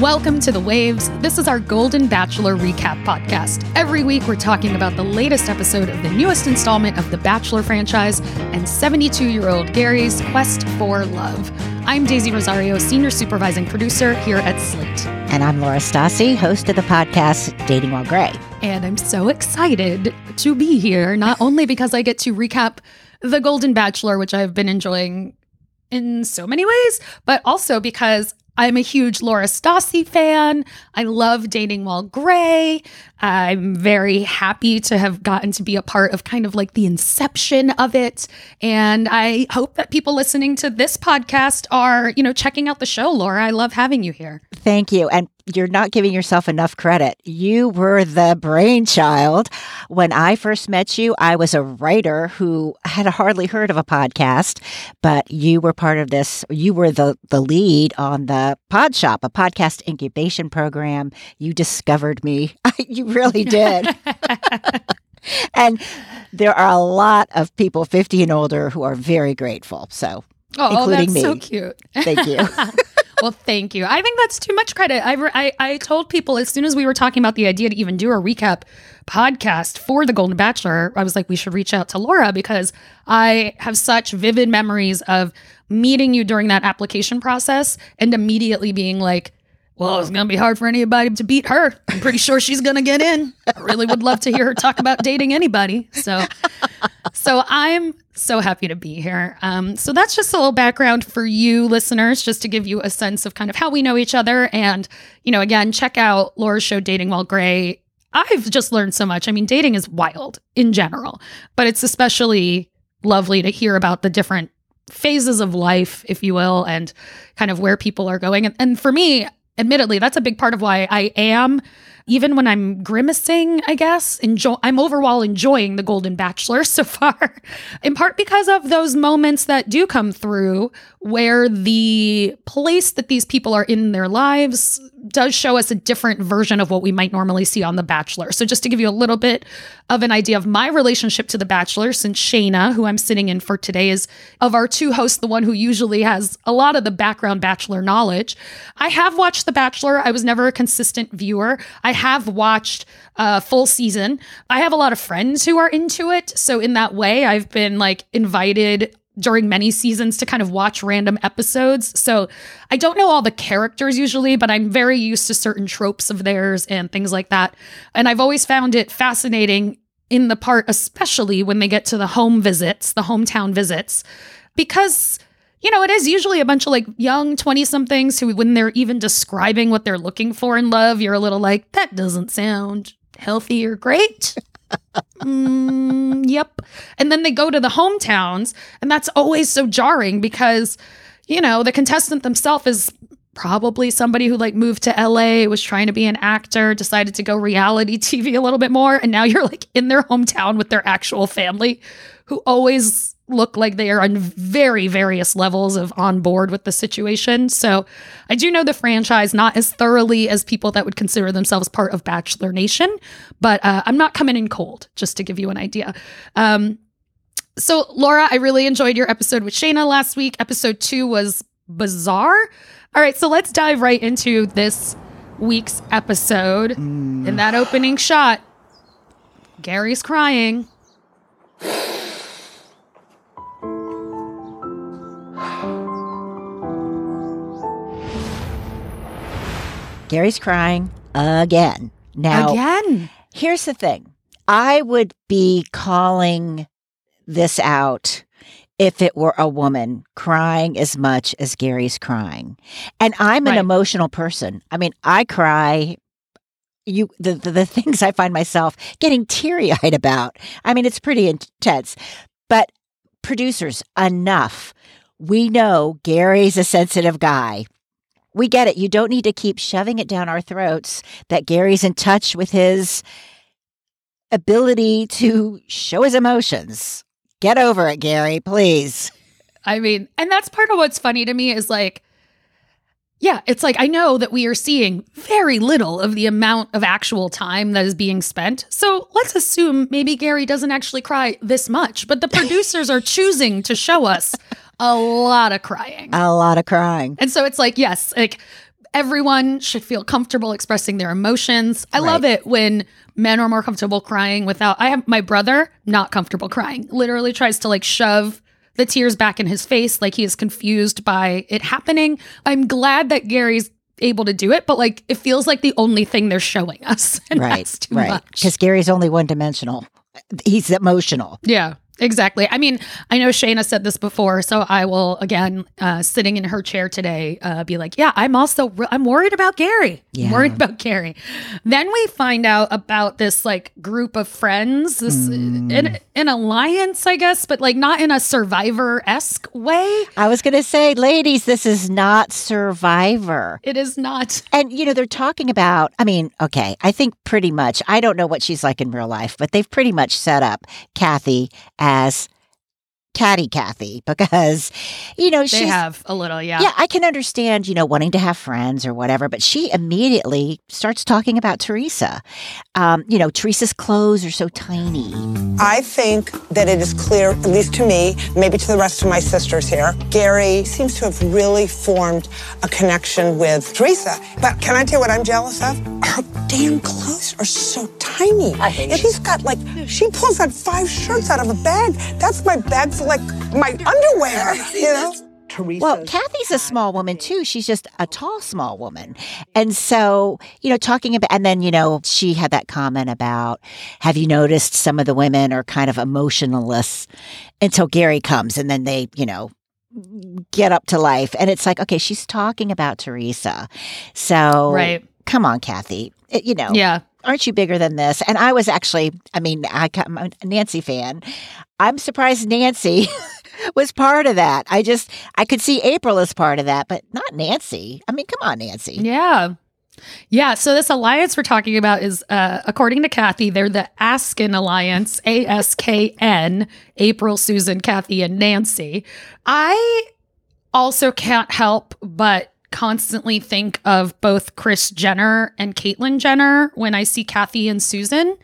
Welcome to The Waves. This is our Golden Bachelor recap podcast. Every week, we're talking about the latest episode of the newest installment of the Bachelor franchise and 72 year old Gary's quest for love. I'm Daisy Rosario, senior supervising producer here at Slate. And I'm Laura Stassi, host of the podcast Dating While Grey. And I'm so excited to be here, not only because I get to recap The Golden Bachelor, which I've been enjoying in so many ways, but also because I'm a huge Laura Stassi fan. I love Dating While Grey. I'm very happy to have gotten to be a part of kind of like the inception of it. And I hope that people listening to this podcast are, you know, checking out the show, Laura. I love having you here. Thank you. And you're not giving yourself enough credit. You were the brainchild. When I first met you, I was a writer who had hardly heard of a podcast, but you were part of this. You were the, the lead on the Pod Shop, a podcast incubation program. You discovered me. you really did. and there are a lot of people 50 and older who are very grateful. So, oh, oh including that's me. so cute. Thank you. well, thank you. I think that's too much credit. I, I, I told people as soon as we were talking about the idea to even do a recap podcast for The Golden Bachelor, I was like, we should reach out to Laura because I have such vivid memories of meeting you during that application process and immediately being like, well, it's going to be hard for anybody to beat her. I'm pretty sure she's going to get in. I really would love to hear her talk about dating anybody. So, so I'm so happy to be here. Um, so that's just a little background for you listeners, just to give you a sense of kind of how we know each other. And, you know, again, check out Laura's show, Dating While Grey. I've just learned so much. I mean, dating is wild in general, but it's especially lovely to hear about the different phases of life, if you will, and kind of where people are going. And, and for me, admittedly, that's a big part of why I am, even when I'm grimacing, I guess, enjoy I'm overall enjoying the Golden Bachelor so far. In part because of those moments that do come through where the place that these people are in their lives does show us a different version of what we might normally see on The Bachelor. So, just to give you a little bit of an idea of my relationship to The Bachelor, since Shayna, who I'm sitting in for today, is of our two hosts, the one who usually has a lot of the background Bachelor knowledge. I have watched The Bachelor. I was never a consistent viewer. I have watched a full season. I have a lot of friends who are into it. So, in that way, I've been like invited during many seasons to kind of watch random episodes. So I don't know all the characters usually, but I'm very used to certain tropes of theirs and things like that. And I've always found it fascinating in the part, especially when they get to the home visits, the hometown visits, because. You know, it is usually a bunch of like young 20 somethings who, when they're even describing what they're looking for in love, you're a little like, that doesn't sound healthy or great. mm, yep. And then they go to the hometowns, and that's always so jarring because, you know, the contestant themselves is probably somebody who like moved to LA, was trying to be an actor, decided to go reality TV a little bit more, and now you're like in their hometown with their actual family who always look like they are on very various levels of on board with the situation. So I do know the franchise not as thoroughly as people that would consider themselves part of Bachelor Nation, but uh, I'm not coming in cold, just to give you an idea. Um, so, Laura, I really enjoyed your episode with Shayna last week. Episode two was bizarre. All right, so let's dive right into this week's episode. In that opening shot, Gary's crying. Gary's crying again. Now, Again. here's the thing I would be calling this out if it were a woman crying as much as Gary's crying. And I'm an Right. emotional person. I mean, I cry you the, the the things I find myself getting teary eyed about. I mean, it's pretty intense. But producers, enough. We know Gary's a sensitive guy. We get it. You don't need to keep shoving it down our throats that Gary's in touch with his ability to show his emotions. Get over it, Gary, please. I mean, and that's part of what's funny to me is like, yeah, it's like I know that we are seeing very little of the amount of actual time that is being spent. So let's assume maybe Gary doesn't actually cry this much, but the producers are choosing to show us a lot of crying. A lot of crying. And so it's like, yes, like everyone should feel comfortable expressing their emotions. I love it when men are more comfortable crying without. I have my brother not comfortable crying, literally tries to like shove the tears back in his face, like he is confused by it happening. I'm glad that Gary's able to do it, but like it feels like the only thing they're showing us. Right. right. Because Gary's only one dimensional. He's emotional. Yeah, exactly. I mean, I know Shayna said this before, so I will again, uh, sitting in her chair today, uh, be like, "Yeah, I'm also re- I'm worried about Gary. I'm worried about Gary." Then we find out about this like group of friends, this Hmm. an, an alliance, I guess, but like not in a Survivor esque way. I was going to say, ladies, this is not Survivor. It is not. And, you know, they're talking about, I mean, okay, I think pretty much, I don't know what she's like in real life, but they've pretty much set up Kathy as as Catty Kathy because, you know, she. Have a little, yeah. yeah, I can understand, you know, wanting to have friends or whatever, but she immediately starts talking about Theresa. Um, you know, Theresa's clothes are so tiny. I think that it is clear, at least to me, maybe to the rest of my sisters here, Gary seems to have really formed a connection with Theresa. But can I tell you what I'm jealous of? Her damn clothes are so tiny. I hate She's got like, she pulls out five shirts out of a bag. That's my bag for like my underwear, you know? Theresa. Well, Kathy's a small woman too. She's just a tall, small woman. And so, you know, talking about, and then, you know, she had that comment about, have you noticed some of the women are kind of emotionless until Gary comes and then they, you know, get up to life. And it's like, okay, she's talking about Theresa. So, Right. come on, Kathy. It- you know, Yeah. Aren't you bigger than this? And I was actually, I mean, I, I'm a Nancy fan. I'm surprised Nancy was part of that. I just, I could see April as part of that, but not Nancy. I mean, come on, Nancy. Yeah. Yeah. So this alliance we're talking about is, uh, according to Kathy, they're the Askin Alliance, A S K N, April, Susan, Kathy, and Nancy. I also can't help but constantly think of both Kris Jenner and Caitlyn Jenner when I see Kathy and Susan.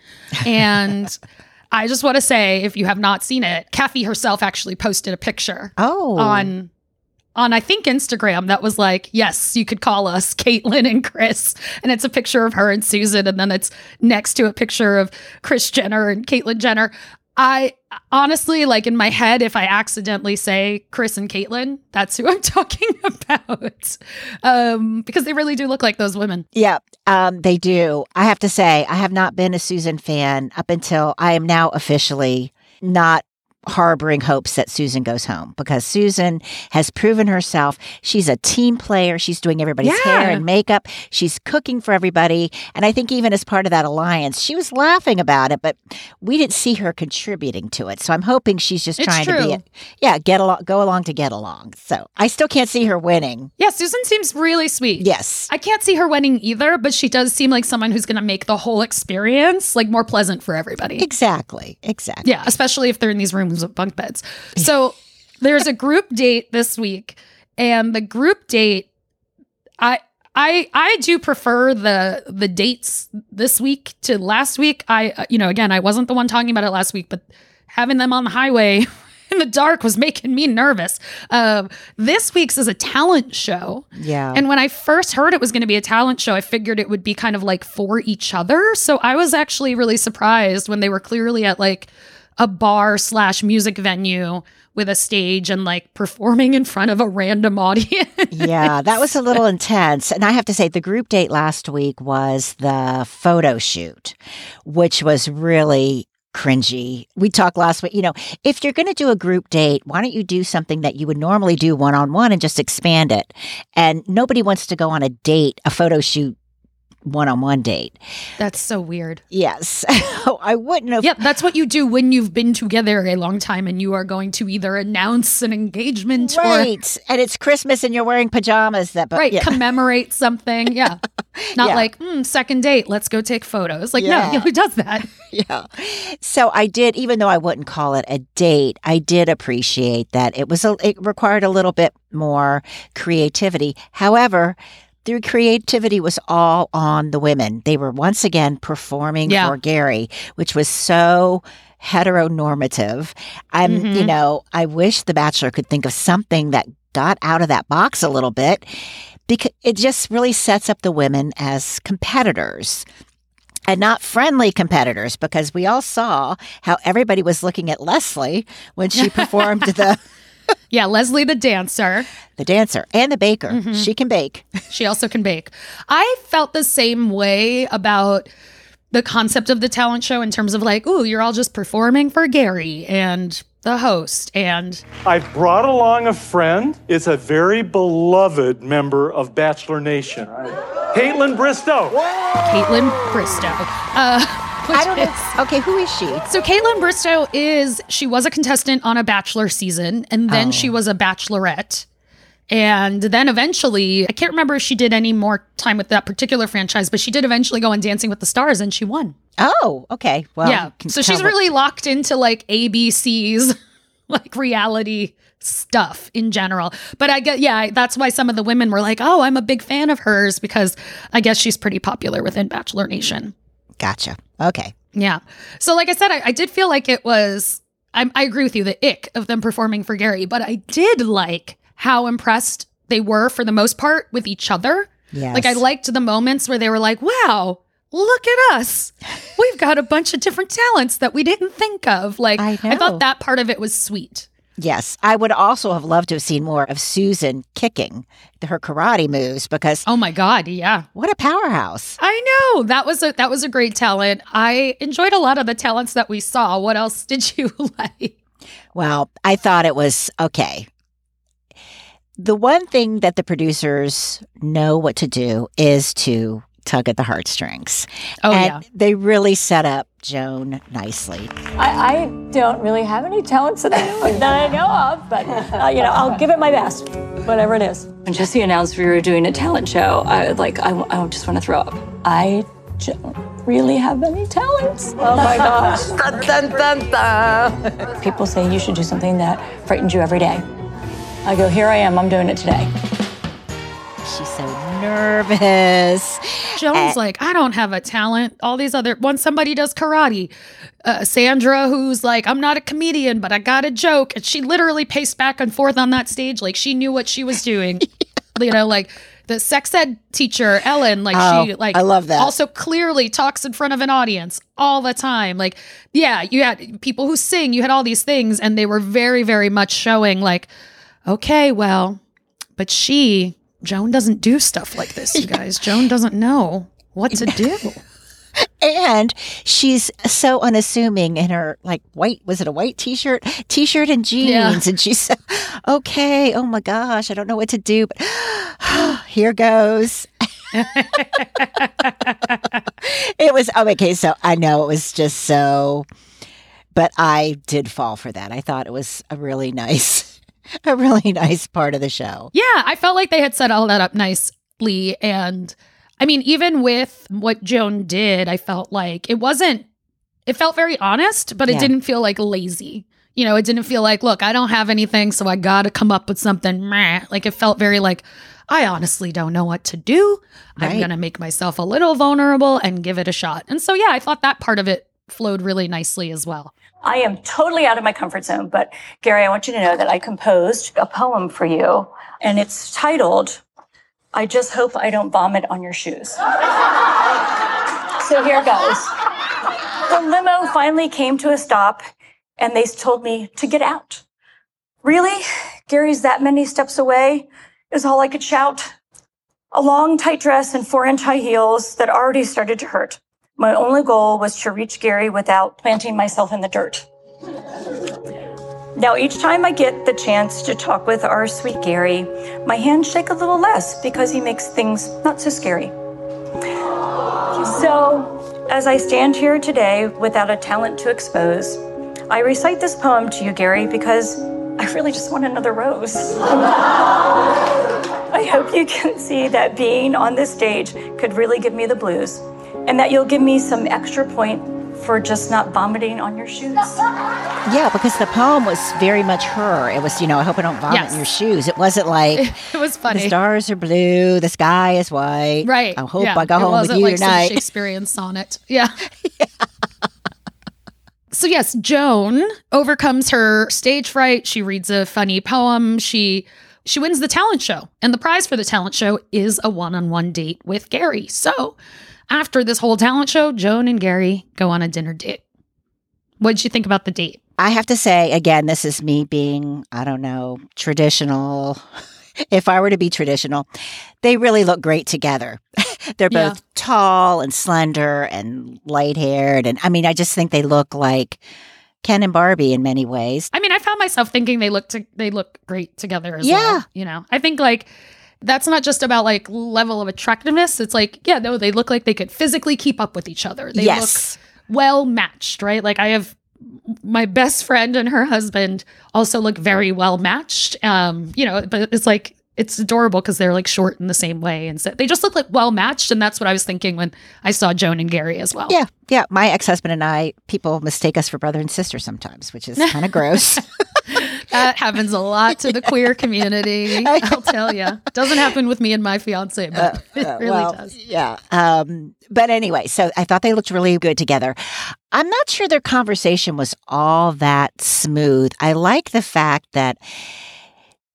And I just want to say, if you have not seen it, Kathy herself actually posted a picture Oh, on on I think Instagram that was like, yes, you could call us Caitlyn and Chris. And it's a picture of her and Susan, and then it's next to a picture of Kris Jenner and Caitlyn Jenner. I honestly like in my head, if I accidentally say Kris and Caitlyn, that's who I'm talking about. Um, because they really do look like those women. yeah, um, they do. I have to say, I have not been a Susan fan up until I am now officially not harboring hopes that Susan goes home because Susan has proven herself. She's a team player. She's doing everybody's Yeah. hair and makeup. She's cooking for everybody. And I think even as part of that alliance, she was laughing about it, but we didn't see her contributing to it. So I'm hoping she's just It's trying to true. be, yeah, get along, go along to get along. So I still can't see her winning. Yeah, Susan seems really sweet. Yes. I can't see her winning either, but she does seem like someone who's going to make the whole experience like more pleasant for everybody. Exactly. Exactly. Yeah, especially if they're in these rooms with bunk beds. So there's a group date this week, and the group date, I I I do prefer the the dates this week to last week. I uh, you know again I wasn't the one talking about it last week, but having them on the highway. In the dark was making me nervous. Um, this week's is a talent show. Yeah. And when I first heard it was going to be a talent show, I figured it would be kind of like for each other. So I was actually really surprised when they were clearly at like a bar slash music venue with a stage and like performing in front of a random audience. yeah, that was a little intense. And I have to say, the group date last week was the photo shoot, which was really cringy. We talked last week, you know, if you're going to do a group date, why don't you do something that you would normally do one on one and just expand it? And nobody wants to go on a date, a photo shoot one on one date. That's so weird. Yes. I wouldn't have. Yep, that's what you do when you've been together a long time and you are going to either announce an engagement or Right. And it's Christmas and you're wearing pajamas that, but right yeah. commemorate something. Yeah. Not Yeah. like, hmm, second date, let's go take photos. Like, Yeah. no, who does that? yeah. So I did, even though I wouldn't call it a date, I did appreciate that it was a, it required a little bit more creativity. However, the creativity was all on the women. They were once again performing Yeah. for Gary, which was so heteronormative. I'm, you Mhm. know, I wish The Bachelor could think of something that got out of that box a little bit because it just really sets up the women as competitors and not friendly competitors because we all saw how everybody was looking at Leslie when she performed the Yeah, Leslie the dancer. the dancer and the baker. She can bake. She also can bake. I felt the same way about the concept of the talent show in terms of like, ooh, you're all just performing for Gary and the host. And I brought along a friend. It's a very beloved member of Bachelor Nation. Kaitlyn Bristowe. Kaitlyn Bristowe. Uh, which I don't is- know. Okay, who is she? So Kaitlyn Bristowe is she was a contestant on a Bachelor season, and then she oh. was a Bachelorette. And then eventually, I can't remember if she did any more time with that particular franchise, but she did eventually go on Dancing with the Stars and she won. Oh, okay. Well, yeah. So she's what- really locked into like ABC's like reality stuff in general. But I get, yeah, that's why some of the women were like, oh, I'm a big fan of hers because I guess she's pretty popular within Bachelor Nation. Gotcha. Okay. Yeah. So, like I said, I, I did feel like it was. I, I agree with you, the ick of them performing for Gary, but I did like how impressed they were for the most part with each other. Yes. Like I liked the moments where they were like, "Wow, look at us! We've got a bunch of different talents that we didn't think of." Like I know. thought that part of it was sweet. Yes, I would also have loved to have seen more of Susan kicking her karate moves because Oh my god, yeah. what a powerhouse. I know. That was a that was a great talent. I enjoyed a lot of the talents that we saw. What else did you like? Well, I thought it was okay. The one thing that the producers know what to do is to tug at the heartstrings. Oh and yeah. they really set up Joan nicely. I, I don't really have any talents that I, that I know of, but uh, you know, I'll give it my best, whatever it is. When Jesse announced we were doing a talent show, I like I, I just want to throw up. I don't really have any talents. Oh my gosh. Dun, dun, dun, dun. People say you should do something that frightens you every day. I go, here I am, I'm doing it today. She's so nervous. Joan's like, I don't have a talent. All these other, when somebody does karate, uh, Sandra, who's like, I'm not a comedian, but I got a joke. And she literally paced back and forth on that stage. Like she knew what she was doing. You know, like the sex ed teacher, Ellen, like she, Oh, like, I love that. Also clearly talks in front of an audience all the time. Like, yeah, you had people who sing, you had all these things, and they were very, very much showing, like, okay, well, but she, Joan doesn't do stuff like this, you guys. Joan doesn't know what to do. And she's so unassuming in her like white was it a white t-shirt? T-shirt and jeans Yeah. and she's so, okay, oh my gosh, I don't know what to do, but here goes. it was oh okay, so I know it was just so but I did fall for that. I thought it was a really nice a really nice part of the show. Yeah, I felt like they had set all that up nicely. And I mean, even with what Joan did, I felt like it wasn't, it felt very honest, but it Yeah. didn't feel like lazy. You know, it didn't feel like, look, I don't have anything, so I got to come up with something. Like it felt very like, I honestly don't know what to do. I'm going to make myself a little vulnerable and give it a shot. And so, yeah, I thought that part of it flowed really nicely as well. I am totally out of my comfort zone, but Gary, I want you to know that I composed a poem for you, and it's titled, I Just Hope I Don't Vomit on Your Shoes. so here goes. The limo finally came to a stop, and they told me to get out. Really? Gary's that many steps away? Is all I could shout. A long, tight dress and four inch high heels that already started to hurt. My only goal was to reach Gary without planting myself in the dirt. Now, each time I get the chance to talk with our sweet Gary, my hands shake a little less because he makes things not so scary. So, as I stand here today without a talent to expose, I recite this poem to you, Gary, because I really just want another rose. I hope you can see that being on this stage could really give me the blues, and that you'll give me some extra point for just not vomiting on your shoes. Yeah, because the poem was very much her. It was, you know, I hope I don't vomit Yes. in your shoes. It wasn't like It was funny. the stars are blue, the sky is white. Right. I hope yeah. I go It home with wasn't you like some tonight. Shakespearean sonnet. Yeah. so yes, Joan overcomes her stage fright. She reads a funny poem. She she wins the talent show. And the prize for the talent show is a one-on-one date with Gary. So after this whole talent show, Joan and Gary go on a dinner date. What did you think about the date? I have to say, again, this is me being, I don't know, traditional. if I were to be traditional, they really look great together. They're Yeah. both tall and slender and light haired. And I mean, I just think they look like Ken and Barbie in many ways. I mean, I found myself thinking they look to, they look great together as Yeah. well. You know, I think like that's not just about like level of attractiveness. It's like, yeah, no, they look like they could physically keep up with each other. They yes. look well matched, right? Like I have my best friend and her husband also look very well matched. Um, you know, but it's like it's adorable because they're like short in the same way, and so they just look like well matched. And that's what I was thinking when I saw Joan and Gary as well. Yeah. Yeah. My ex husband and I, people mistake us for brother and sister sometimes, which is kind of gross. That happens a lot to the queer community. I'll tell you. Doesn't happen with me and my fiance, but it Uh, really well, does. Yeah. Um, but anyway, so I thought they looked really good together. I'm not sure their conversation was all that smooth. I like the fact that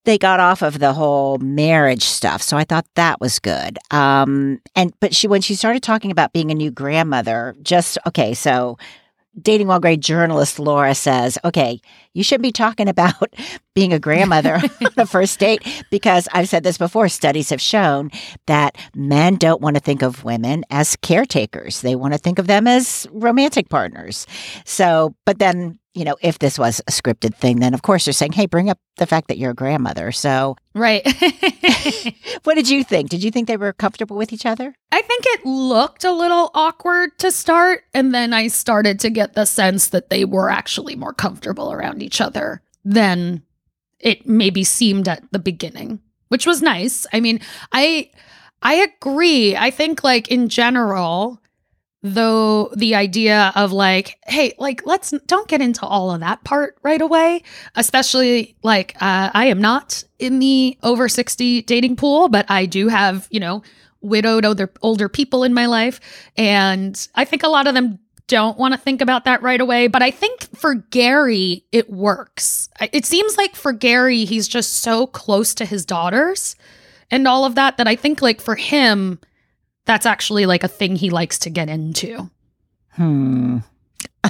they got off of the whole marriage stuff. So I thought that was good. Um, and but she when she started talking about being a new grandmother, just okay, so dating while grey journalist Laura says, okay, you shouldn't be talking about being a grandmother on a first date because I've said this before. Studies have shown that men don't want to think of women as caretakers. They want to think of them as romantic partners. So, but then, you know, if this was a scripted thing, then of course they're saying, hey, bring up the fact that you're a grandmother. So, Right. what did you think? Did you think they were comfortable with each other? I think it looked a little awkward to start, and then I started to get the sense that they were actually more comfortable around each other than it maybe seemed at the beginning, which was nice. I mean, I I agree. I think like in general, though the idea of like, hey, like let's don't get into all of that part right away, especially like uh, I am not in the over 60 dating pool, but I do have, you know, widowed older older people in my life and I think a lot of them don't want to think about that right away, but I think for Gary it works. It seems like for Gary he's just so close to his daughters and all of that that I think like for him that's actually like a thing he likes to get into Hmm.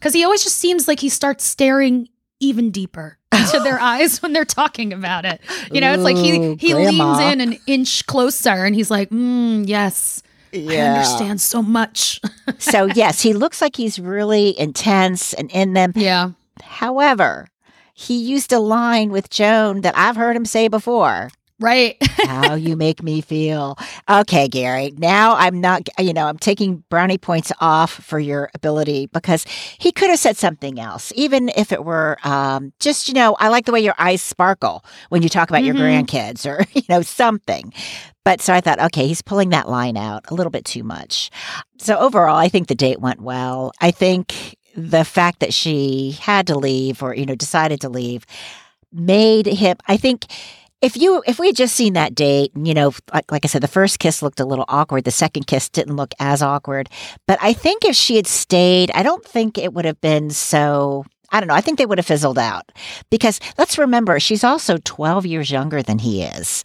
cuz he always just seems like he starts staring even deeper into their eyes when they're talking about it. You know, it's like he he grandma. leans in an inch closer and he's like, mm, "Yes, I understand so much." so yes, he looks like he's really intense and in them. yeah. However, he used a line with Joan that I've heard him say before. Right. How you make me feel. Okay, Gary. Now I'm not, you know, I'm taking brownie points off for your ability because he could have said something else, even if it were um, just, you know, I like the way your eyes sparkle when you talk about your Mhm. grandkids or, you know, something. But so I thought, okay, he's pulling that line out a little bit too much. So overall, I think the date went well. I think the fact that she had to leave or, you know, decided to leave made him, I think if you if we had just seen that date, you know, like like I said, the first kiss looked a little awkward. The second kiss didn't look as awkward. But I think if she had stayed, I don't think it would have been so. I don't know. I think they would have fizzled out because let's remember she's also twelve years younger than he is.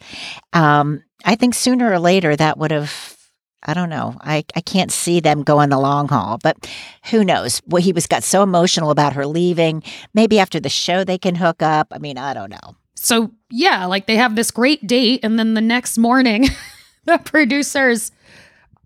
Um, I think sooner or later that would have. I don't know. I, I can't see them going the long haul, but who knows? Well, he was got so emotional about her leaving. Maybe after the show they can hook up. I mean, I don't know. So, yeah, like they have this great date and then the next morning the producers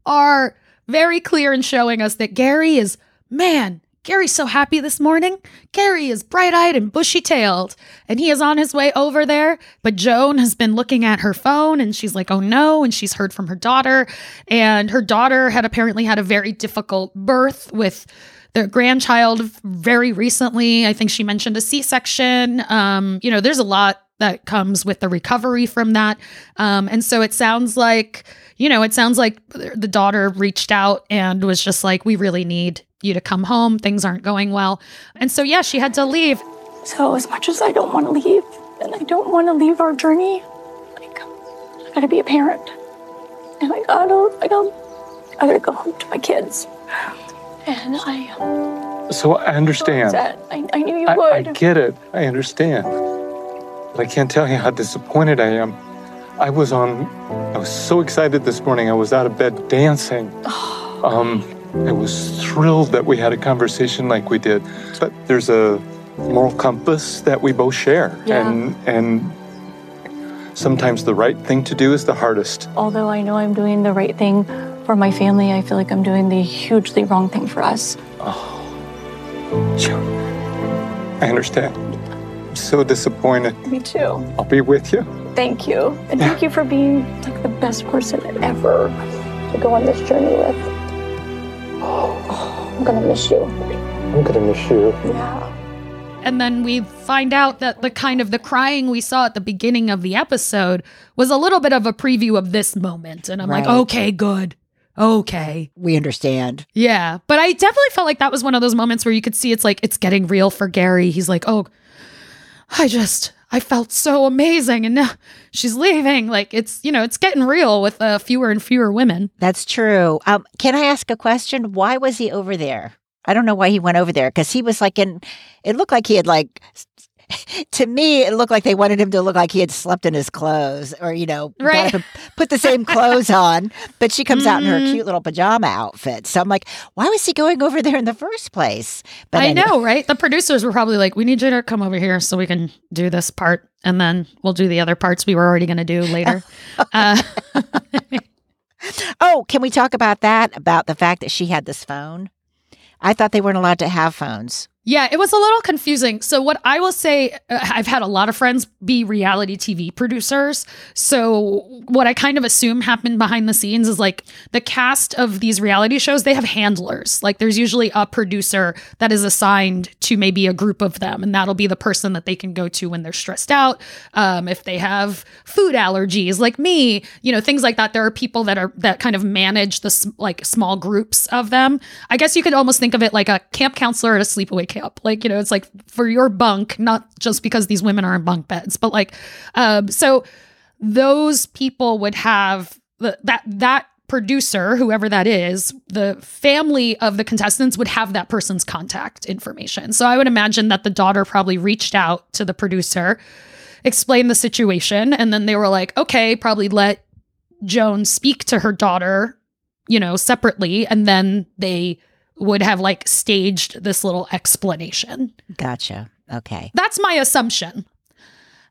are very clear in showing us that Gary is man, Gary's so happy this morning. Gary is bright eyed and bushy tailed, and he is on his way over there. But Joan has been looking at her phone and she's like, oh no. And she's heard from her daughter. And her daughter had apparently had a very difficult birth with their grandchild very recently. I think she mentioned a C section. Um, you know, there's a lot that comes with the recovery from that. Um, and so it sounds like, you know, it sounds like the daughter reached out and was just like, we really need you to come home. Things aren't going well. And so, yeah, she had to leave. So, as much as I don't want to leave, and I don't want to leave our journey, like, I gotta be a parent. And I gotta, I gotta, I gotta go home to my kids. And I. Um, So I understand. so. I, I knew you I, I would. get it. I understand. But I can't tell you how disappointed I am. I was on, I was so excited this morning. I was out of bed dancing. Um, I was thrilled that we had a conversation like we did. But there's a moral compass that we both share. Yeah. And, and sometimes the right thing to do is the hardest. Although I know I'm doing the right thing for my family, I feel like I'm doing the hugely wrong thing for us. Oh, yeah. I understand. I'm so disappointed. Me too. I'll be with you. Thank you. And thank you for being like the best person ever to go on this journey with. Oh, I'm gonna miss you. I'm gonna miss you. Yeah. And then we find out that the kind of the crying we saw at the beginning of the episode was a little bit of a preview of this moment. And I'm like, okay, good. Okay. We understand. Yeah. But I definitely felt like that was one of those moments where you could see it's like, it's getting real for Gary. He's like, oh, I just, I felt so amazing. And now she's leaving. Like, it's, you know, it's getting real with uh, fewer and fewer women. That's true. Um, can I ask a question? Why was he over there? I don't know why he went over there because he was like in. It looked like he had like. To me, it looked like they wanted him to look like he had slept in his clothes, or you know, Right. put the same clothes on. But she comes out in her Mhm. cute little pajama outfit. So I'm like, why was he going over there in the first place? But I anyway. know, right? The producers were probably like, we need you to come over here so we can do this part. And then we'll do the other parts we were already going to do later. uh, Oh, can we talk about that? About the fact that she had this phone? I thought they weren't allowed to have phones. Yeah, it was a little confusing. So, what I will say, uh, I've had a lot of friends be reality TV producers. So, what I kind of assume happened behind the scenes is like the cast of these reality shows, they have handlers. Like, there's usually a producer that is assigned to maybe a group of them, and that'll be the person that they can go to when they're stressed out. Um, if they have food allergies, like me, you know, things like that. There are people that are that kind of manage the like small groups of them. I guess you could almost think of it like a camp counselor at a sleepaway camp. Like, you know, it's like for your bunk, not just because these women are in bunk beds, but like, um, so those people would have the, that, that producer, whoever that is, the family of the contestants would have that person's contact information. So I would imagine that the daughter probably reached out to the producer, explained the situation, and then they were like, okay, probably let Joan speak to her daughter, you know, separately, and then they would have like staged this little explanation. Gotcha. Okay. That's my assumption.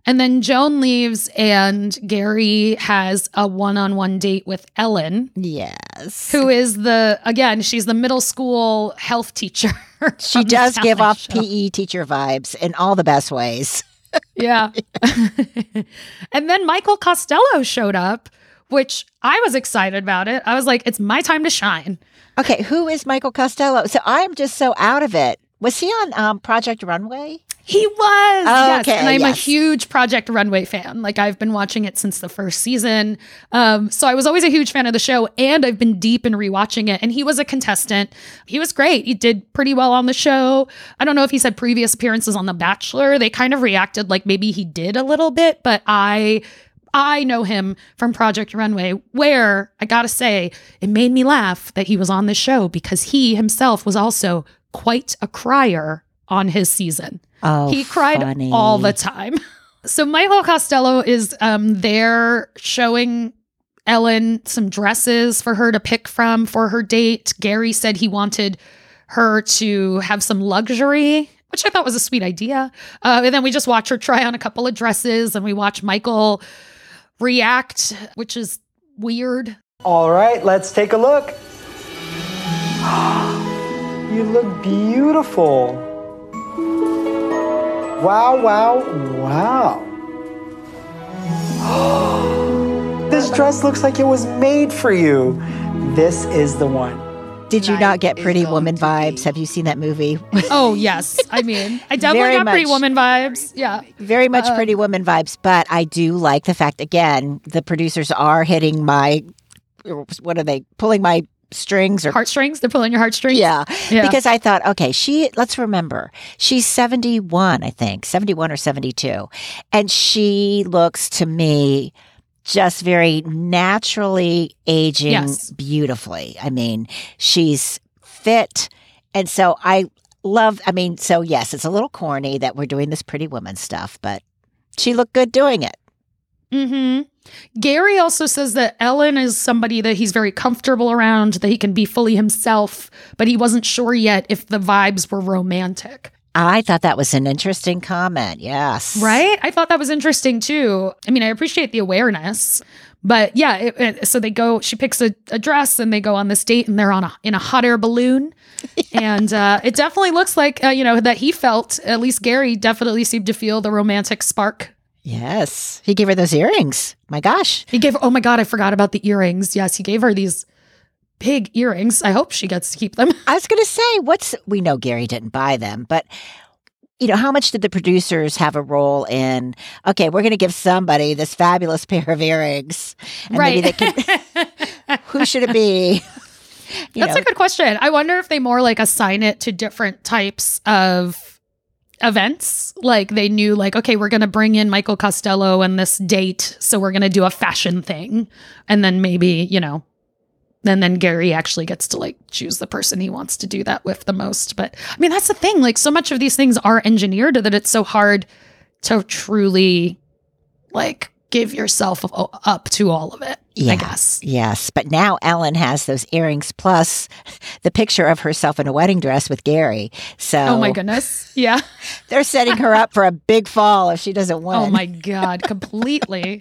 And then Joan leaves, and Gary has a one on one date with Ellen, Yes. who is the, again, she's the middle school health teacher. She does give off show. PE teacher vibes in all the best ways. Yeah. and then Michael Costello showed up, which I was excited about it. I was like, it's my time to shine. Okay, who is Michael Costello? So I'm just so out of it. Was he on um, Project Runway? He was. yes. Okay, And I'm a huge Project Runway fan. Like I've been watching it since the first season. Um, so I was always a huge fan of the show and I've been deep in rewatching it. And he was a contestant. He was great. He did pretty well on the show. I don't know if he's had previous appearances on The Bachelor. They kind of reacted like maybe he did a little bit, but I I know him from Project Runway, where I gotta say, it made me laugh that he was on this show because he himself was also quite a crier on his season. Oh, he cried funny. all the time. So Michael Costello is um, there showing Ellen some dresses for her to pick from for her date. Gary said he wanted her to have some luxury, which I thought was a sweet idea. Uh, and then we just watch her try on a couple of dresses and we watch Michael react, which is weird. All right, let's take a look. You look beautiful. Wow, wow, wow. this dress looks like it was made for you. This is the one. Did you not get Pretty Woman vibes? Have you seen that movie? Oh yes, I mean, I definitely Very got Pretty. Woman vibes. Yeah, Very much Uh, Pretty Woman vibes, but I do like the fact again the producers are hitting my what are they pulling my strings or heartstrings. They're pulling your heartstrings. yeah. Yeah. Because I thought, okay, she, let's remember, she's 71, I think, 71 or 72. And she looks to me just very naturally aging Yes. beautifully. I mean, she's fit. And so I love, I mean, so yes, it's a little corny that we're doing this pretty woman stuff, but she looked good doing it. hmm Gary also says that Ellen is somebody that he's very comfortable around, that he can be fully himself, but he wasn't sure yet if the vibes were romantic. I thought that was an interesting comment. Yes. Right? I thought that was interesting too. I mean, I appreciate the awareness, but yeah. It, it- so they go. She picks a, a dress, and they go on this date, and they're on a in a hot air balloon, and uh, it definitely looks like uh, you know that he felt. At least Gary definitely seemed to feel the romantic spark. Yes. He gave her those earrings. My gosh. He gave. Oh my god, I forgot about the earrings. Yes, he gave her these big earrings. I hope she gets to keep them. I was going to say, what's we know Gary didn't buy them, but you know, how much did the producers have a role in? Okay, we're going to give somebody this fabulous pair of earrings, and maybe they can. who should it be? You That's know, a good question. I wonder if they more like assign it to different types of events. Like they knew, like, okay, we're going to bring in Michael Costello and this date. So we're going to do a fashion thing. And then maybe, you know, and then Gary actually gets to like choose the person he wants to do that with the most. But I mean, that's the thing. Like, so much of these things are engineered that it's so hard to truly like give yourself up to all of it, I guess. Yes, but now Ellen has those earrings plus the picture of herself in a wedding dress with Gary. So Oh my goodness. Yeah. they're setting her up for a big fall if she doesn't oh win. Oh my God. Completely.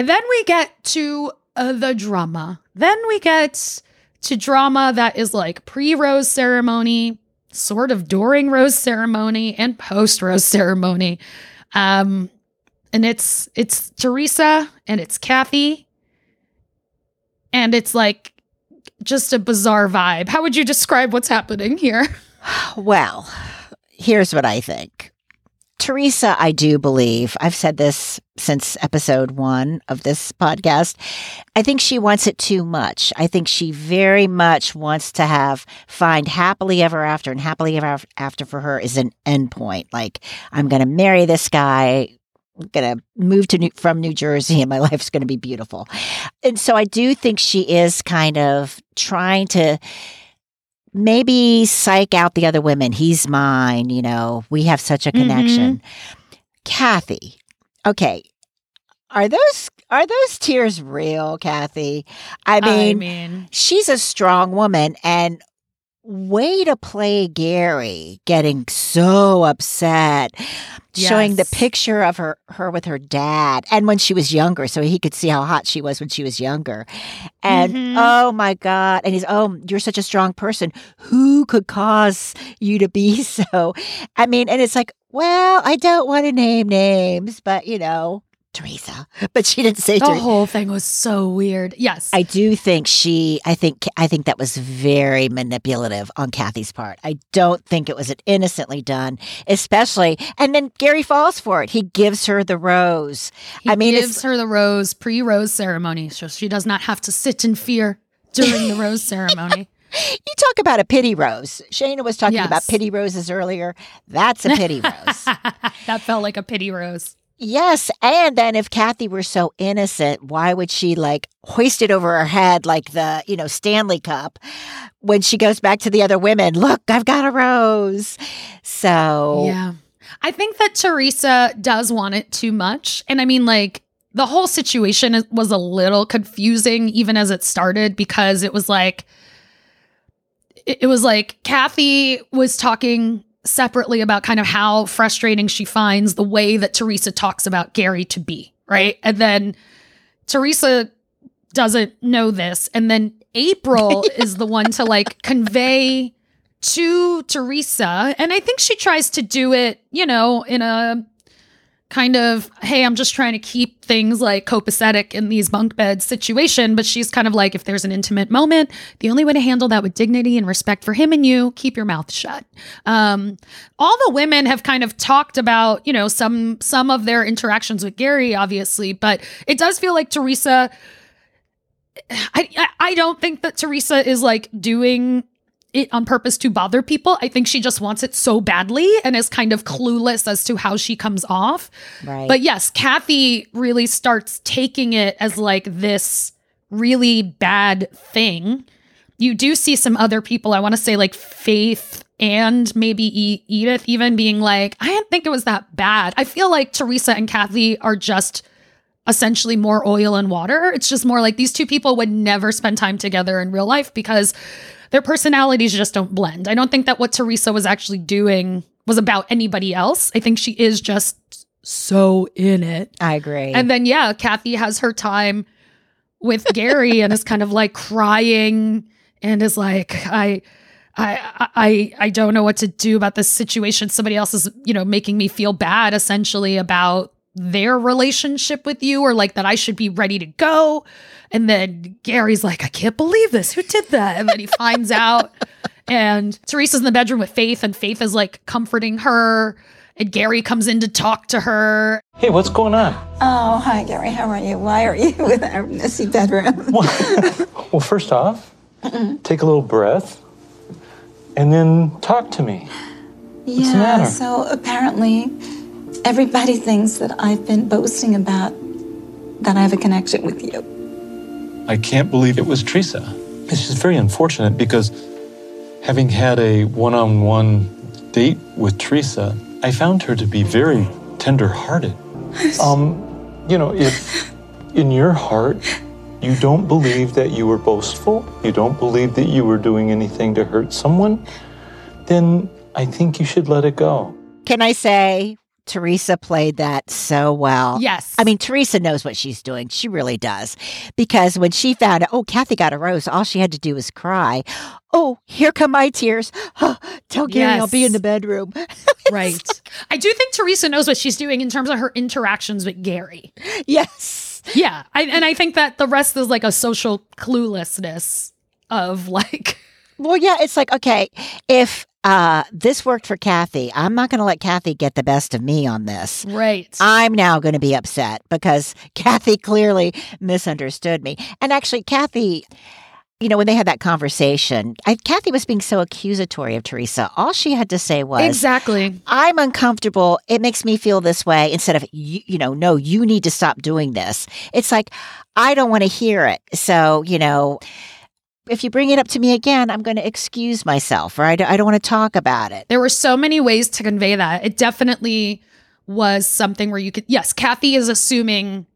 And then we get to uh, the drama. Then we get to drama that is like pre rose ceremony, sort of during rose ceremony, and post rose ceremony. Um, and it's it's Theresa and it's Kathy, and it's like just a bizarre vibe. How would you describe what's happening here? Well, here's what I think. Theresa, I do believe, I've said this since episode one of this podcast. I think she wants it too much. I think she very much wants to have find happily ever after, and happily ever after for her is an end point. Like, I'm going to marry this guy. I'm going to move to New, from New Jersey and my life's going to be beautiful. And so I do think she is kind of trying to maybe psych out the other women. He's mine, you know, we have such a connection. Mm-hmm. Kathy, okay. Are those are those tears real, Kathy? I mean, I mean, she's a strong woman and way to play Gary getting so upset showing the picture of her her with her dad and when she was younger so he could see how hot she was when she was younger. And Mhm. oh my god and he's oh you're such a strong person. Who could cause you to be so? I mean and it's like well i don't want to name names but you know theresa but she didn't say the Theresa. whole thing was so weird. Yes. I do think she I think I think that was very manipulative on Kathy's part. I don't think it was innocently done, especially and then Gary falls for it. He gives her the rose. He I mean gives her the rose pre-rose ceremony, so she does not have to sit in fear during the rose ceremony. you talk about a pity rose. Shayna was talking about pity roses earlier. That's a pity rose. that felt like a pity rose. Yes. And then if Kathy were so innocent, why would she like hoist it over her head like the, you know, Stanley Cup when she goes back to the other women? Look, I've got a rose. So, Yeah. I think that Theresa does want it too much. And I mean, like, the whole situation was a little confusing even as it started because it was like, it was like Kathy was talking separately about kind of how frustrating she finds the way that Theresa talks about Gary to be, right? And then Theresa doesn't know this. And then April is the one to like convey to Theresa. And I think she tries to do it, you know, in a kind of, hey, I'm just trying to keep things like copacetic in these bunk bed situation. But she's kind of like, if there's an intimate moment, the only way to handle that with dignity and respect for him and you, keep your mouth shut. Um, all the women have kind of talked about, you know, some some of their interactions with Gerry, obviously, but it does feel like Theresa. I I- I don't think that Theresa is like doing it on purpose to bother people. I think she just wants it so badly and is kind of clueless as to how she comes off. right. But yes, Kathy really starts taking it as like this really bad thing. You do see some other people, I want to say like Faith and maybe E- Edith even being like, I didn't think it was that bad. I feel like Theresa and Kathy are just essentially more oil and water. It's just more like these two people would never spend time together in real life because their personalities just don't blend. I don't think that what Theresa was actually doing was about anybody else. I think she is just so in it. I agree. And then yeah, Kathy has her time with Gerry and is kind of like crying and is like, I I I I don't know what to do about this situation. Somebody else is, you know, making me feel bad essentially about their relationship with you or like that I should be ready to go. And then Gerry's like, I can't believe this. Who did that? And then he finds out. And Theresa's in the bedroom with Faith, and Faith is like comforting her. And Gerry comes in to talk to her. Hey, what's going on? Oh, hi, Gerry. How are you? Why are you in our messy bedroom? Well, first off, mm-hmm. take a little breath and then talk to me. the yeah, matter? so apparently everybody thinks that I've been boasting about that I have a connection with you. I can't believe it was Theresa. It's just very unfortunate because having had a one on one date with Theresa, I found her to be very tender hearted. Um, you know, if in your heart you don't believe that you were boastful, you don't believe that you were doing anything to hurt someone, then I think you should let it go. Can I say Theresa played that so well? Yes. I mean, Theresa knows what she's doing. She really does. Because when she found out, oh, Kathy got a rose, all she had to do was cry. Oh, here come my tears. Tell Gerry I'll be in the bedroom. Right. I do think Theresa knows what she's doing in terms of her interactions with Gerry. yes. Yeah. I, and I think that the rest is like a social cluelessness of like, Well, yeah, it's like, okay, if uh, this worked for Kathy, I'm not going to let Kathy get the best of me on this. right. I'm now going to be upset because Kathy clearly misunderstood me. And actually, Kathy, you know, when they had that conversation, I, Kathy was being so accusatory of Theresa. All she had to say was, exactly. I'm uncomfortable. It makes me feel this way instead of, you, you know, no, you need to stop doing this. It's like, I don't want to hear it. So, you know, if you bring it up to me again, I'm going to excuse myself or I don't, don't want to talk about it. There were so many ways to convey that. It definitely was something where you could, yes, Kathy is assuming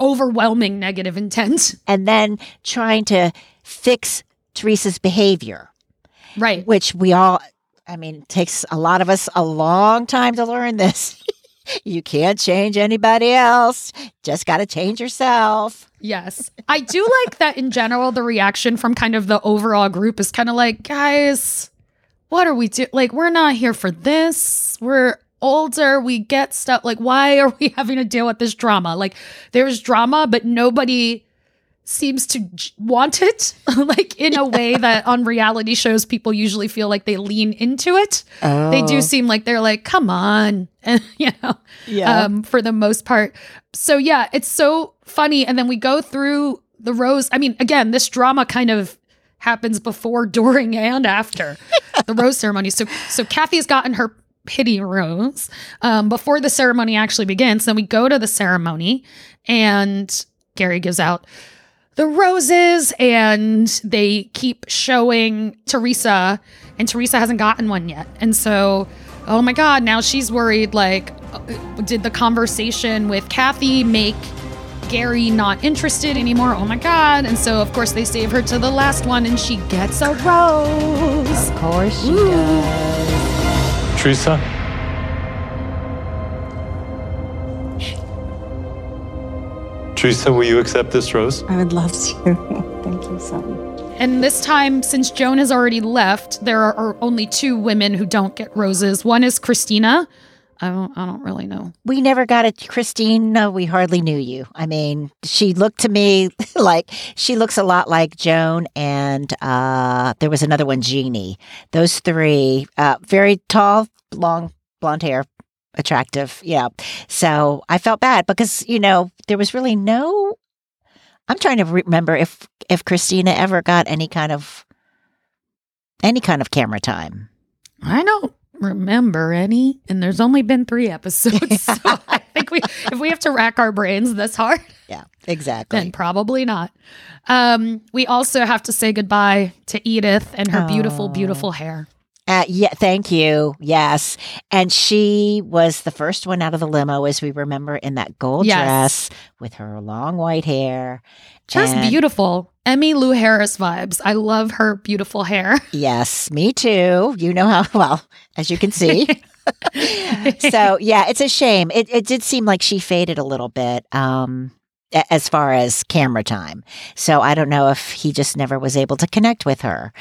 overwhelming negative intent. And then trying to fix Theresa's behavior. Right. which we all i mean it takes a lot of us a long time to learn this you can't change anybody else just got to change yourself Yes. I do like that in general, the reaction from kind of the overall group is kind of like, guys, what are we doing? Like, we're not here for this. We're older. We get stuff. Like, why are we having to deal with this drama? Like, there's drama, but nobody seems to j- want it like in a way that on reality shows people usually feel like they lean into it they do Oh. seem like they're like come on and you know Yeah. um for the most part so yeah it's so funny and then we go through the rose i mean again this drama kind of happens before during and after the rose ceremony so so kathy's gotten her pity Rose um, before the ceremony actually begins. Then we go to the ceremony, and Gerry gives out the roses, and they keep showing Theresa, and Theresa hasn't gotten one yet. And so, oh my God, now she's worried like, uh, did the conversation with Kathy make Gerry not interested anymore? Oh my God. And so, of course, they save her to the last one, and she gets a rose. Of course she Ooh. does. Theresa? Theresa, will you accept this rose? I would love to. Thank you so much. And this time, since Joan has already left, there are, are only two women who don't get roses. One is Christina. I don't, I don't really know. We never got it, Christine. No, we hardly knew you. I mean, she looked to me like she looks a lot like Joan, and uh, there was another one, Jeannie. Those three, uh, very tall, long, blonde hair, attractive. Yeah. So I felt bad because you know there was really no. I'm trying to remember if if Christina ever got any kind of any kind of camera time. I don't remember any, and there's only been three episodes. so I think we, if we have to rack our brains this hard, Yeah, exactly. then probably not. Um, we also have to say goodbye to Edith and her beautiful, Oh. beautiful hair. Uh, yeah, thank you. Yes. And she was the first one out of the limo, as we remember, in that gold Yes. dress with her long white hair. Just And- beautiful. Emmylou Harris vibes. I love her beautiful hair. Yes, me too. You know how well, as you can see. so yeah, it's a shame. It it did seem like she faded a little bit. Um as far as camera time. So I don't know if he just never was able to connect with her.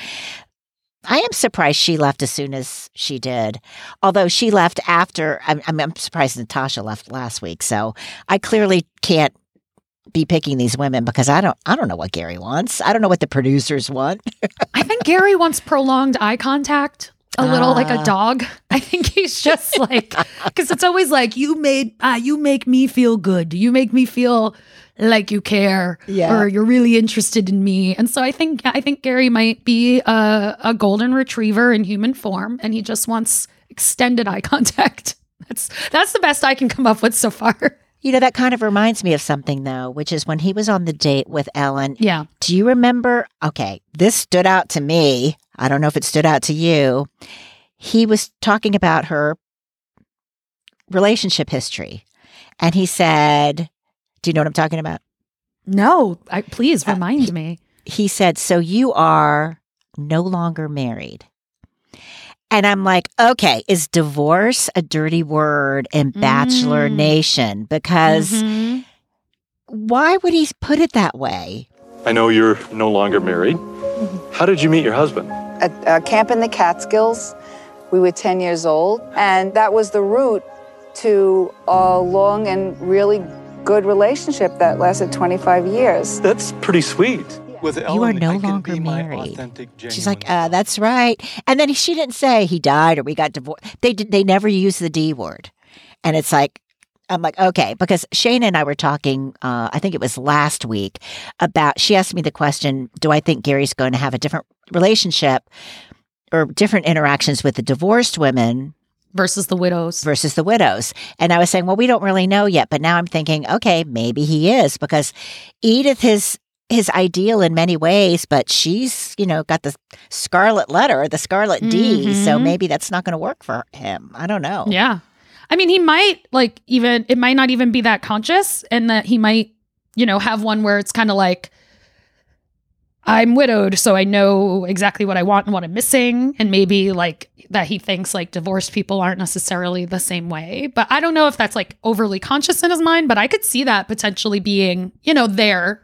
I am surprised she left as soon as she did. Although she left after, I'm, I'm, I'm surprised Natasha left last week. So I clearly can't be picking these women because I don't, I don't know what Gerry wants. I don't know what the producers want. I think Gerry wants prolonged eye contact. A little like a Ah. dog. I think he's just like because it's always like you made uh, you make me feel good. You make me feel like you care Yeah. or you're really interested in me. And so I think I think Gerry might be a, a golden retriever in human form, and he just wants extended eye contact. That's that's the best I can come up with so far. You know, that kind of reminds me of something, though, which is when he was on the date with Ellen. Yeah. Do you remember? Okay, this stood out to me. I don't know if it stood out to you. He was talking about her relationship history. And he said, Do you know what I'm talking about? No, I, please remind me. He said, So you are no longer married. And I'm like, okay, is divorce a dirty word in Bachelor Mm. Nation? Because Mhm. why would he put it that way? I know you're no longer married. How did you meet your husband? at a camp in the Catskills. We were 10 years old, and that was the route to a long and really good relationship that lasted 25 years. That's pretty sweet. With you are no longer married. She's like, uh, that's right. And then she didn't say he died or we got divorced. They did, they never used the D word. And it's like, I'm like, okay, because Shane and I were talking, uh, I think it was last week, about, she asked me the question, do I think Gerry's going to have a different relationship or different interactions with the divorced women versus the widows versus the widows. And I was saying, well, we don't really know yet, but now I'm thinking, okay, maybe he is because Edith is his ideal in many ways, but she's, you know, got the scarlet letter, the scarlet D, so Mhm. maybe that's not going to work for him. I don't know. Yeah. I mean, he might like even, it might not even be that conscious, and that he might, you know, have one where it's kind of like, I'm widowed, so I know exactly what I want and what I'm missing. And maybe like that he thinks like divorced people aren't necessarily the same way. But I don't know if that's like overly conscious in his mind, but I could see that potentially being, you know, there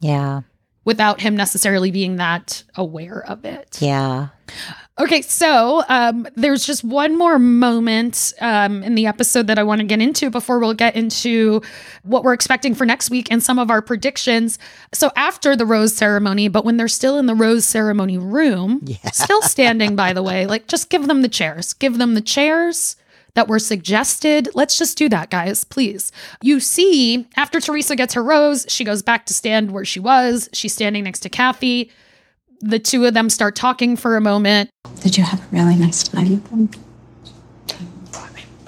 Yeah. without him necessarily being that aware of it. Yeah. Okay, so um, there's just one more moment um, in the episode that I want to get into before we'll get into what we're expecting for next week and some of our predictions. So after the rose ceremony, but when they're still in the rose ceremony room, yeah. still standing, by the way, like just give them the chairs, give them the chairs that were suggested. Let's just do that, guys, please. You see, after Theresa gets her rose, she goes back to stand where she was. She's standing next to Kathy. The two of them start talking for a moment. Did you have a really nice time with them?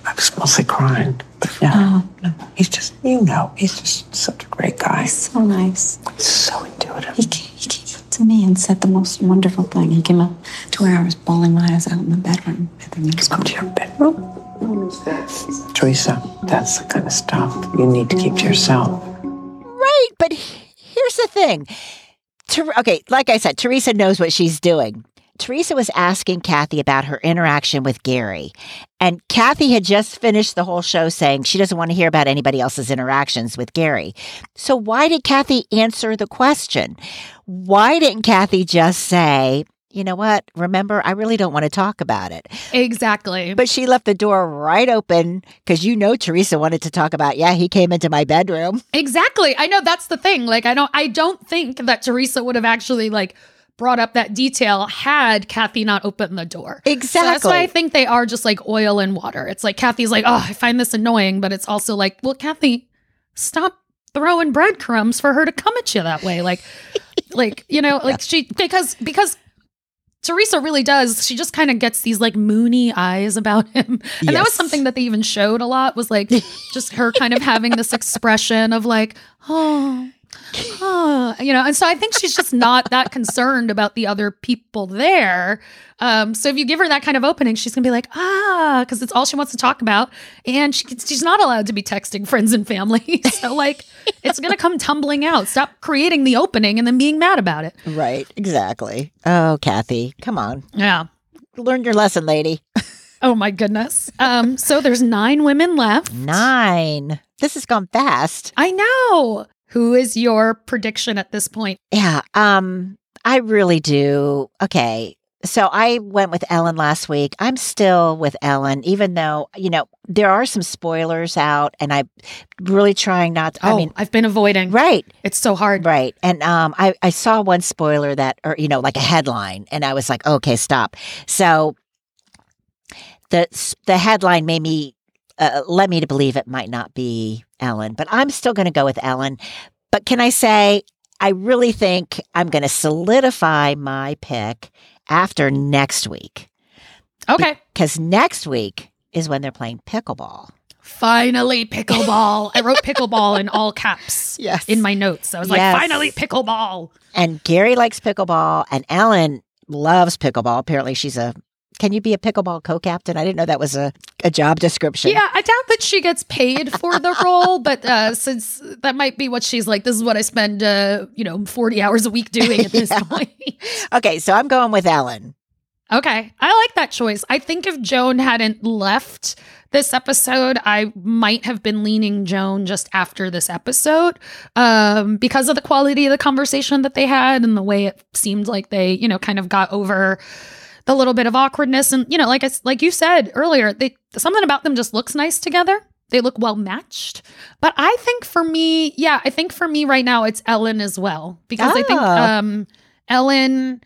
I was mostly crying. But yeah, no, he's just, you know, he's just such a great guy. So nice. He's So intuitive. He came, he came up to me and said the most wonderful thing. He came up to where I was bawling my eyes out in the bedroom. And then he Come to your bedroom. Theresa, that's the kind of stuff you need to keep to yourself. Right, but here's the thing. Ter- okay, like I said, Theresa knows what she's doing. Theresa was asking Kathy about her interaction with Gerry. And Kathy had just finished the whole show saying she doesn't want to hear about anybody else's interactions with Gerry. So why did Kathy answer the question? Why didn't Kathy just say, you know what? Remember, I really don't want to talk about it. Exactly. But she left the door right open because you know Theresa wanted to talk about, yeah, he came into my bedroom. Exactly. I know that's the thing. Like I don't I don't think that Theresa would have actually like brought up that detail had Kathy not opened the door. Exactly. So that's why I think they are just like oil and water. It's like Kathy's like, "Oh, I find this annoying," but it's also like, "Well, Kathy, stop throwing breadcrumbs for her to come at you that way." Like like, you know, like she because because Theresa really does. She just kind of gets these like moony eyes about him. And that was something that they even showed a lot was like just her kind of having this expression of like, oh, oh, you know. And so I think she's just not that concerned about the other people there. Um, so if you give her that kind of opening, she's gonna be like, ah, because it's all she wants to talk about, and she, she's not allowed to be texting friends and family. so like, it's gonna come tumbling out. Stop creating the opening and then being mad about it. Right, exactly. Oh, Kathy, come on. Yeah. Learn your lesson, lady. Oh my goodness. Um, so there's nine women left. Nine. This has gone fast. I know. Who is your prediction at this point? Yeah, um, I really do. Okay. So I went with Ellen last week. I'm still with Ellen, even though, you know, there are some spoilers out and I'm really trying not to, Oh, I mean, I've been avoiding. right. It's so hard. Right. And um, I, I saw one spoiler that, or, you know, like a headline, and I was like, okay, stop. So the, the headline made me, uh, led me to believe it might not be Ellen, but I'm still going to go with Ellen. But can I say, I really think I'm going to solidify my pick after next week. Okay. Because next week is when they're playing pickleball. Finally, pickleball. I wrote pickleball in all caps Yes. in my notes. I was like, finally, pickleball. And Gerry likes pickleball, and Ellen loves pickleball. Apparently, she's a. Can you be a pickleball co-captain? I didn't know that was a, a job description. Yeah, I doubt that she gets paid for the role, but uh, since that might be what she's like, this is what I spend, uh, you know, 40 hours a week doing at this Yeah. point. Okay, so I'm going with Ellen. Okay. I like that choice. I think if Joan hadn't left this episode, I might have been leaning Joan just after this episode um, because of the quality of the conversation that they had and the way it seemed like they, you know, kind of got over the little bit of awkwardness. And, you know, like I, like you said earlier, they something about them just looks nice together. They look well matched. But I think for me, yeah, I think for me right now, it's Ellen as well because I think Ah. um, Ellen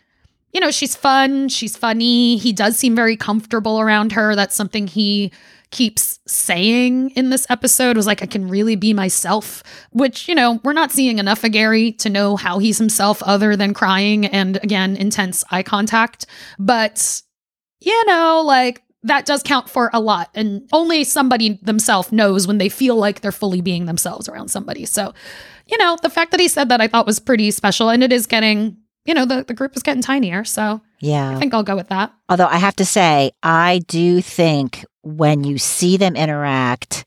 you know, she's fun, she's funny. He does seem very comfortable around her. That's something he keeps saying in this episode was like, I can really be myself, which, you know, we're not seeing enough of Gerry to know how he's himself other than crying and again, intense eye contact. But, you know, like that does count for a lot. And only somebody themselves knows when they feel like they're fully being themselves around somebody. So, you know, the fact that he said that I thought was pretty special. And it is getting, you know, the, the group is getting tinier. So Yeah. I think I'll go with that. Although I have to say, I do think when you see them interact,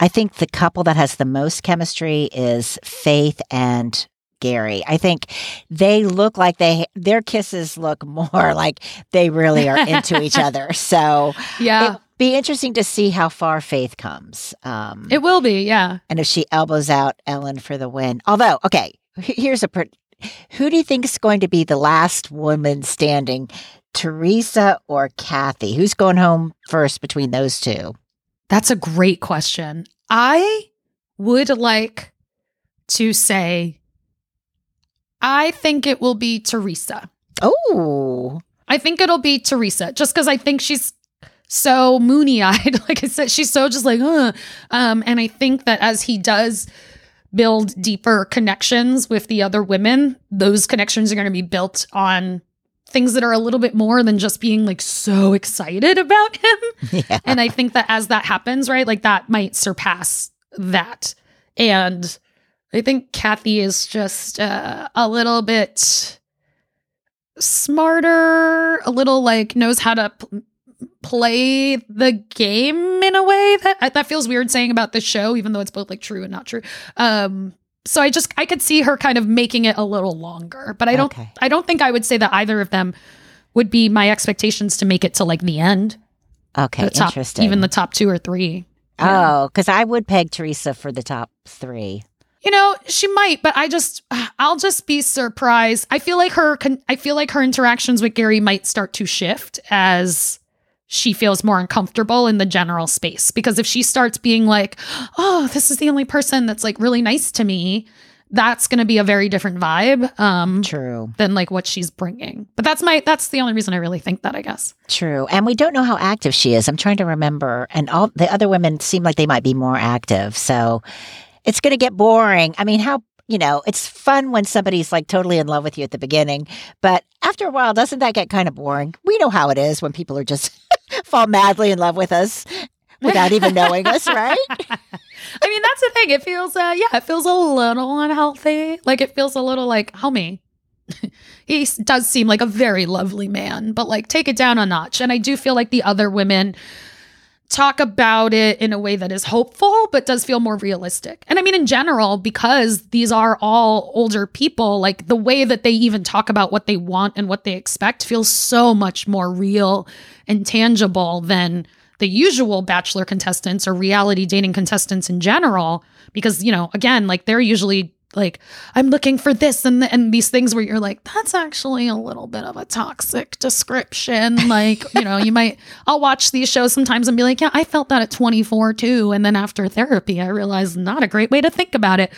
I think the couple that has the most chemistry is Faith and Gerry. I think they look like they their kisses look more like they really are into each other. So Yeah. it'd be interesting to see how far Faith comes. Um, It will be, yeah. and if she elbows out Ellen for the win. Although, okay, here's a. Per- who do you think is going to be the last woman standing, Theresa or Kathy? Who's going home first between those two? That's a great question. I would like to say I think it will be Theresa. Oh, I think it'll be Theresa just because I think she's so moony eyed. like I said, she's so just like, huh. Um, and I think that as he does build deeper connections with the other women, those connections are going to be built on things that are a little bit more than just being like so excited about him. Yeah. And I think that as that happens, right, like that might surpass that. And I think Kathy is just uh, a little bit smarter, a little like knows how to p- play the game in a way that that feels weird saying about the show, even though it's both like true and not true. Um, so I just I could see her kind of making it a little longer, but I don't Okay. I don't think I would say that either of them would be my expectations to make it to like the end. Okay, the top, interesting. even the top two or three. Oh, because I would peg Theresa for the top three. You know, she might, but I just I'll just be surprised. I feel like her I feel like her interactions with Gerry might start to shift as she feels more uncomfortable in the general space because if she starts being like, "Oh, this is the only person that's like really nice to me," that's going to be a very different vibe um True. than like what she's bringing. But that's my that's the only reason I really think that, I guess. True. And we don't know how active she is. I'm trying to remember. And all the other women seem like they might be more active. So it's going to get boring. I mean, how, you know, it's fun when somebody's like totally in love with you at the beginning. But after a while, doesn't that get kind of boring? We know how it is when people are just fall madly in love with us without even knowing us, right? I mean, that's the thing. It feels, uh, yeah, it feels a little unhealthy. Like it feels a little like, homie. he does seem like a very lovely man, but like take it down a notch. And I do feel like the other women talk about it in a way that is hopeful, but does feel more realistic. And I mean, in general, because these are all older people, like the way that they even talk about what they want and what they expect feels so much more real and tangible than the usual bachelor contestants or reality dating contestants in general because you know again like they're usually like i'm looking for this and th- and these things where you're like that's actually a little bit of a toxic description. Like you know you might i'll watch these shows sometimes and be like yeah i felt that at 24 too. And then after therapy i realized not a great way to think about it.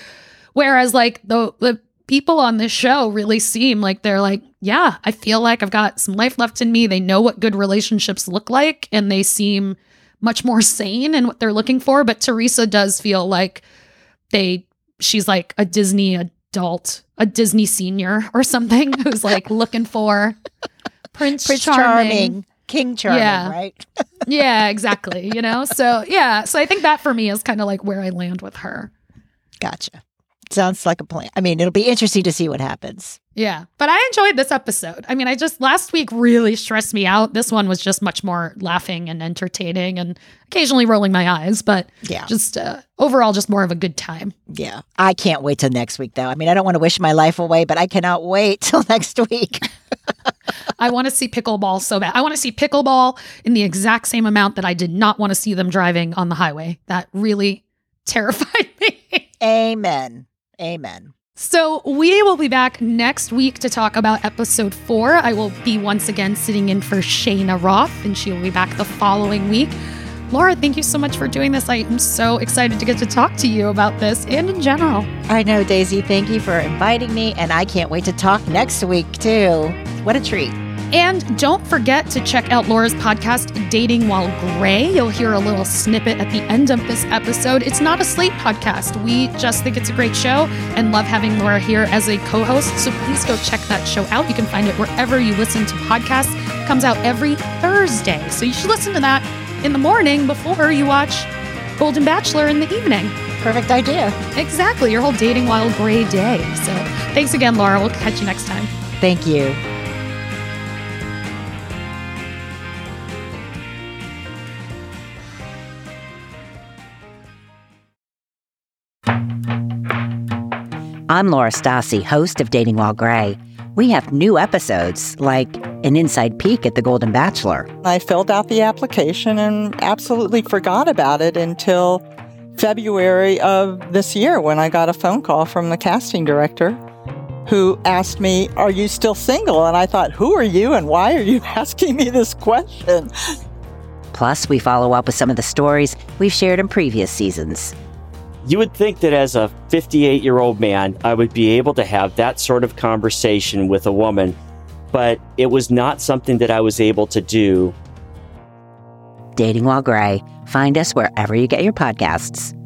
Whereas like the the people on this show really seem like they're like yeah i feel like i've got some life left in me. They know what good relationships look like and they seem much more sane in what they're looking for. But theresa does feel like they she's like a disney adult a disney senior or something who's like looking for prince, Prince charming. Charming, King Charming, Yeah. right? yeah exactly you know so yeah so i think that for me is kind of like where i land with her Gotcha. Sounds like a plan. I mean, it'll be interesting to see what happens. Yeah, but I enjoyed this episode. I mean, I just last week really stressed me out. This one was just much more laughing and entertaining and occasionally rolling my eyes, but Yeah. just uh, overall just more of a good time. Yeah. I can't wait till next week, though. I mean, I don't want to wish my life away, but I cannot wait till next week. I want to see pickleball so bad. I want to see pickleball in the exact same amount that I did not want to see them driving on the highway. That really terrified me. Amen. Amen. So, we will be back next week to talk about episode four. I will be once again sitting in for Shayna Roth, and she will be back the following week. Laura, thank you so much for doing this. I am so excited to get to talk to you about this and in general. I know, Daisy. Thank you for inviting me, and I can't wait to talk next week, too. What a treat. And don't forget to check out Laura's podcast, Dating While Grey. You'll hear a little snippet at the end of this episode. It's not a Slate podcast. We just think it's a great show and love having Laura here as a co host. So please go check that show out. You can find it wherever you listen to podcasts. It comes out every Thursday. So you should listen to that in the morning before you watch Golden Bachelor in the evening. Perfect idea. Exactly. Your whole Dating While Grey day. So thanks again, Laura. We'll catch you next time. Thank you. I'm Laura Stassi, host of Dating While Grey. We have new episodes, like an inside peek at The Golden Bachelor. I filled out the application and absolutely forgot about it until February of this year when I got a phone call from the casting director who asked me, Are you still single? And I thought, Who are you and why are you asking me this question? Plus, we follow up with some of the stories we've shared in previous seasons. You would think that as a 58 year old man, I would be able to have that sort of conversation with a woman, but it was not something that I was able to do. Dating While Grey. Find us wherever you get your podcasts.